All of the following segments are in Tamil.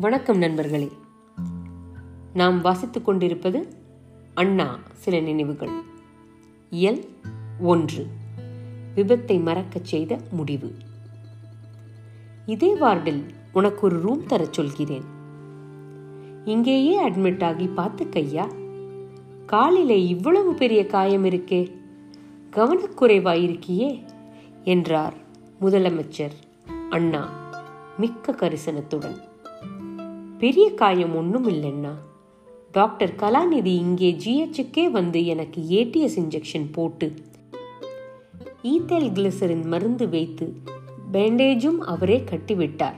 வணக்கம் நண்பர்களே. நாம் வாசித்துக் கொண்டிருப்பது அண்ணா சில நினைவுகள். எல் ஒன்று. விபத்தை மறக்கச் செய்த முடிவு. இதே வார்டில் உனக்கு ஒரு ரூம் தரச் சொல்கிறேன். இங்கேயே அட்மிட் ஆகி பார்த்துக்கையா காலிலே இவ்வளவு பெரிய காயம் இருக்கே. கவனக்குறைவாயிருக்கியே என்றார் முதலமைச்சர் அண்ணா மிக்க கரிசனத்துடன். பெரிய காயம் ஒன்றும் இல்லைன்னா டாக்டர் கலாநிதி இங்கே ஜிஹெச்சுக்கே வந்து எனக்கு ஏடிஎஸ் இன்ஜெக்ஷன் போட்டு. ஈத்தேல் கிளிசரின் மருந்து வைத்து பேண்டேஜும் அவரே கட்டிவிட்டார்.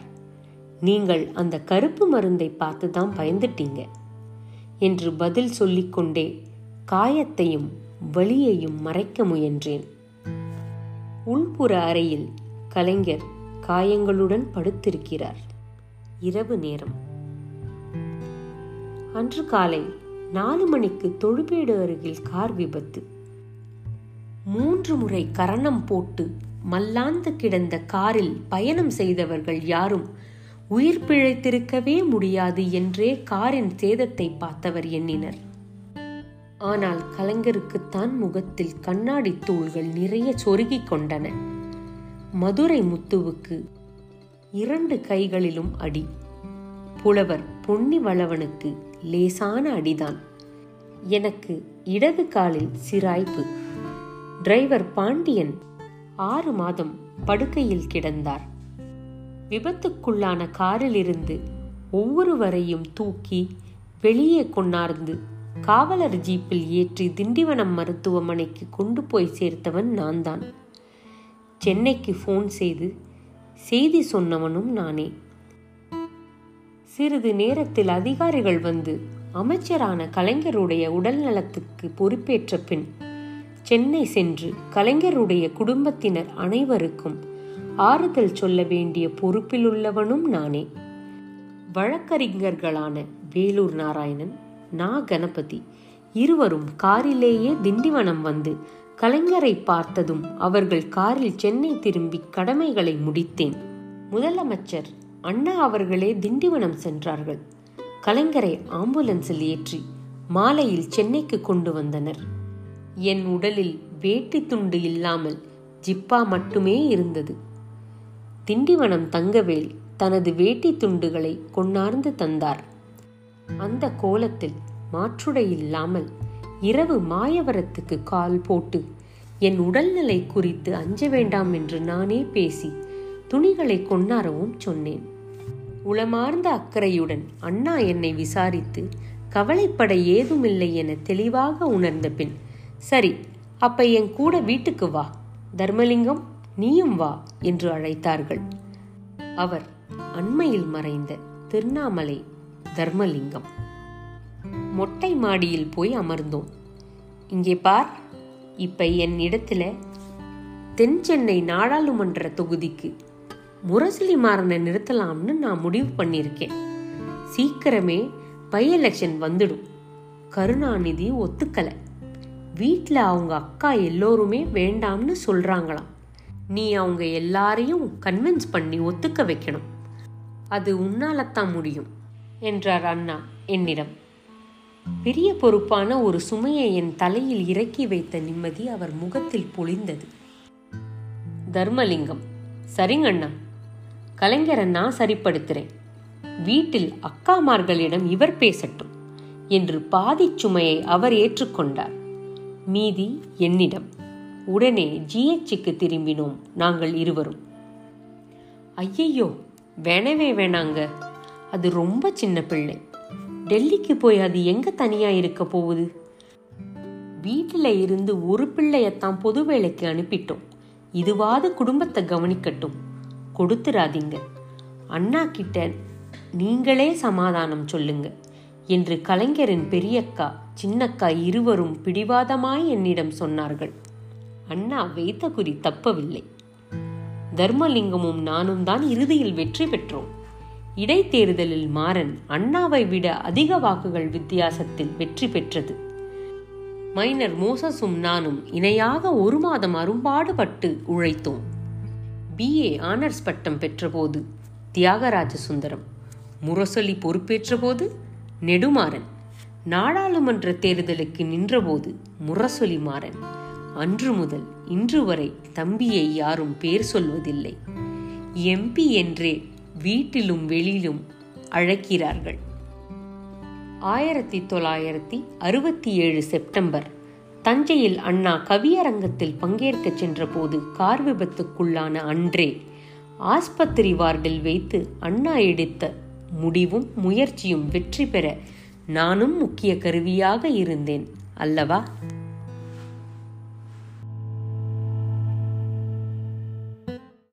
நீங்கள் அந்த கருப்பு மருந்தை பார்த்து தான் பயந்துட்டீங்க. என்று பதில் சொல்லிக்கொண்டே காயத்தையும் வலியையும் மறைக்க முயன்றேன். உள்புற அறையில் கலைஞர் காயங்களுடன் படுத்திருக்கிறார். இரவு நேரம். அன்று காலை நாலு மணிக்கு தொழுபேடு அருகில் கார் விபத்து. மூன்று முறை கரணம் போட்டு மல்லாந்து கிடந்த காரில் பயணம் செய்தவர்கள் யாரும் உயிர் பிழைத்திருக்கவே முடியாது என்றே காரின் சேதத்தை பார்த்தவர் எண்ணினர். ஆனால் கலைஞருக்குத்தான் முகத்தில் கண்ணாடி தூள்கள் நிறைய சொருகிக் கொண்டன. மதுரை முத்துவுக்கு இரண்டு கைகளிலும் அடி. புலவர் பொன்னி வளவனுக்கு லேசான அடிதான். எனக்கு இடது காலில் சிராய்ப்பு. டிரைவர் பாண்டியன் ஆறு மாதம் படுக்கையில் கிடந்தார். விபத்துக்குள்ளான காரிலிருந்து ஒவ்வொருவரையும் தூக்கி வெளியே கொண்டார்ந்து காவலர் ஜீப்பில் ஏற்றி திண்டிவனம் மருத்துவமனைக்கு கொண்டு போய் சேர்த்தவன் நான் தான் சென்னைக்கு ஃபோன் செய்து செய்தி சொன்னவனும் நானே. சிறிது நேரத்தில் அதிகாரிகள் வந்து அமைச்சரான கலைஞருடைய உடல் நலத்துக்கு பொறுப்பேற்ற பின் சென்னை சென்று கலைஞருடைய குடும்பத்தினர் அனைவருக்கும் ஆறுதல் சொல்ல வேண்டிய பொறுப்பில் உள்ளவனும் நானே. வழக்கறிஞர்களான வேலூர் நாராயணன் நா. கணபதி இருவரும் காரிலேயே திண்டிவனம் வந்து கலைஞரை பார்த்ததும் அவர்கள் காரில் சென்னை திரும்பி கடமைகளை முடித்தேன். முதலமைச்சர் அண்ணா அவர்களே திண்டிவனம் சென்றார்கள். கலைஞரை ஆம்புலன்ஸில் ஏற்றி மாலையில் சென்னைக்கு கொண்டு வந்தனர். என் உடலில் வேட்டி துண்டு இல்லாமல் ஜிப்பா மட்டுமே இருந்தது. திண்டிவனம் தங்கவேல் தனது வேட்டி துண்டுகளை கொண்டார்ந்து தந்தார். அந்த கோலத்தில் மாற்றுடை இல்லாமல் இரவு மாயவரத்துக்கு கால் போட்டு என் உடல்நிலை குறித்து அஞ்ச வேண்டாம் என்று நானே பேசி துணிகளை கொண்டாரவும் சொன்னேன். உளமார்ந்த அக்கறையுடன் அண்ணா என்னை விசாரித்து கவலைப்பட ஏதுமில்லை என தெளிவாக உணர்ந்த பின் சரி அப்ப என் கூட வீட்டுக்கு வா. தர்மலிங்கம் நீயும் வா என்று அழைத்தார்கள். அவர் அண்மையில் மறைந்த திருண்ணாமலை தர்மலிங்கம். மொட்டை மாடியில் போய் அமர்ந்தோம். இங்கே பார். இப்ப என் இடத்துல தென் சென்னை நாடாளுமன்ற தொகுதிக்கு முரசொலி மாறனை நிறுத்தலாம்னு நான் முடிவு பண்ணியிருக்கேன். சீக்கிரமே பை எலெக்ஷன் வந்துடும். கருணாநிதி ஒத்துக்கலை. வீட்டில் அவங்க அக்கா எல்லோருமே வேண்டாம்னு சொல்றாங்களாம். நீ அவங்க எல்லாரையும் கன்வின்ஸ் பண்ணி ஒத்துக்க வைக்கணும். அது உன்னாலத்தான் முடியும் என்றார் அண்ணா என்னிடம். பெரிய பொறுப்பான ஒரு சுமையை என் தலையில் இறக்கி வைத்த நிம்மதி அவர் முகத்தில் பொழிந்தது. தர்மலிங்கம் சரிங்க அண்ணா. கலைஞரை நான் சரிப்படுத்துறேன். வீட்டில் அக்காமார்களிடம் இவர் பேசட்டும் என்று பாதிச் சுமையை அவர் ஏற்றுக்கொண்டார். மீதி என்னிடம். உடனே ஜிஹெச்சுக்கு திரும்பினோம் நாங்கள் இருவரும். ஐயையோ வேணவே வேணாங்க. அது ரொம்ப சின்ன பிள்ளை. டெல்லிக்கு போய் அது எங்க தனியா இருக்க போகுது? வீட்டில் இருந்து ஒரு பிள்ளையத்தான் பொது வேலைக்கு அனுப்பிட்டோம். இதுவாது குடும்பத்தை கவனிக்கட்டும். கொடுத்துராதீங்க அண்ணா கிட்ட நீங்களே சமாதானம் சொல்லுங்க. என்று கலைஞரின் பெரியக்கா சின்னக்கா இருவரும் பிடிவாதமாய் என்னிடம் சொன்னார்கள். அண்ணா வைத்த குறி தப்பவில்லை. தர்மலிங்கமும் நானும் தான் இறுதியில் வெற்றி பெற்றோம். இடைத்தேர்தலில் மாறன் அண்ணாவை விட அதிக வாக்குகள் வித்தியாசத்தில் வெற்றி பெற்றது. மைனர் மோசஸும் நானும் இணையாக ஒரு மாதம் அரும்பாடுபட்டு உழைத்தோம். பிஏ ஆனர்ஸ் பட்டம் பெற்றபோது தியாகராஜ சுந்தரம் முரசொலி பொறுப்பேற்றபோது நெடுமாறன் நாடாளுமன்ற தேர்தலுக்கு நின்றபோது முரசொலி மாறன். அன்று முதல் இன்று வரை தம்பியை யாரும் பேர் சொல்வதில்லை. எம்பி என்றே வீட்டிலும் வெளியிலும் அழைக்கிறார்கள். ஆயிரத்தி தொள்ளாயிரத்தி அறுபத்தி ஏழு செப்டம்பர் தஞ்சையில் அண்ணா கவியரங்கத்தில் பங்கேற்கச் சென்றபோது கார் விபத்துக்குள்ளான அன்றே ஆஸ்பத்திரி வார்டில் வைத்து அண்ணா எடுத்த முடிவும் முயற்சியும் வெற்றி பெற நானும் முக்கிய கருவியாக இருந்தேன் அல்லவா?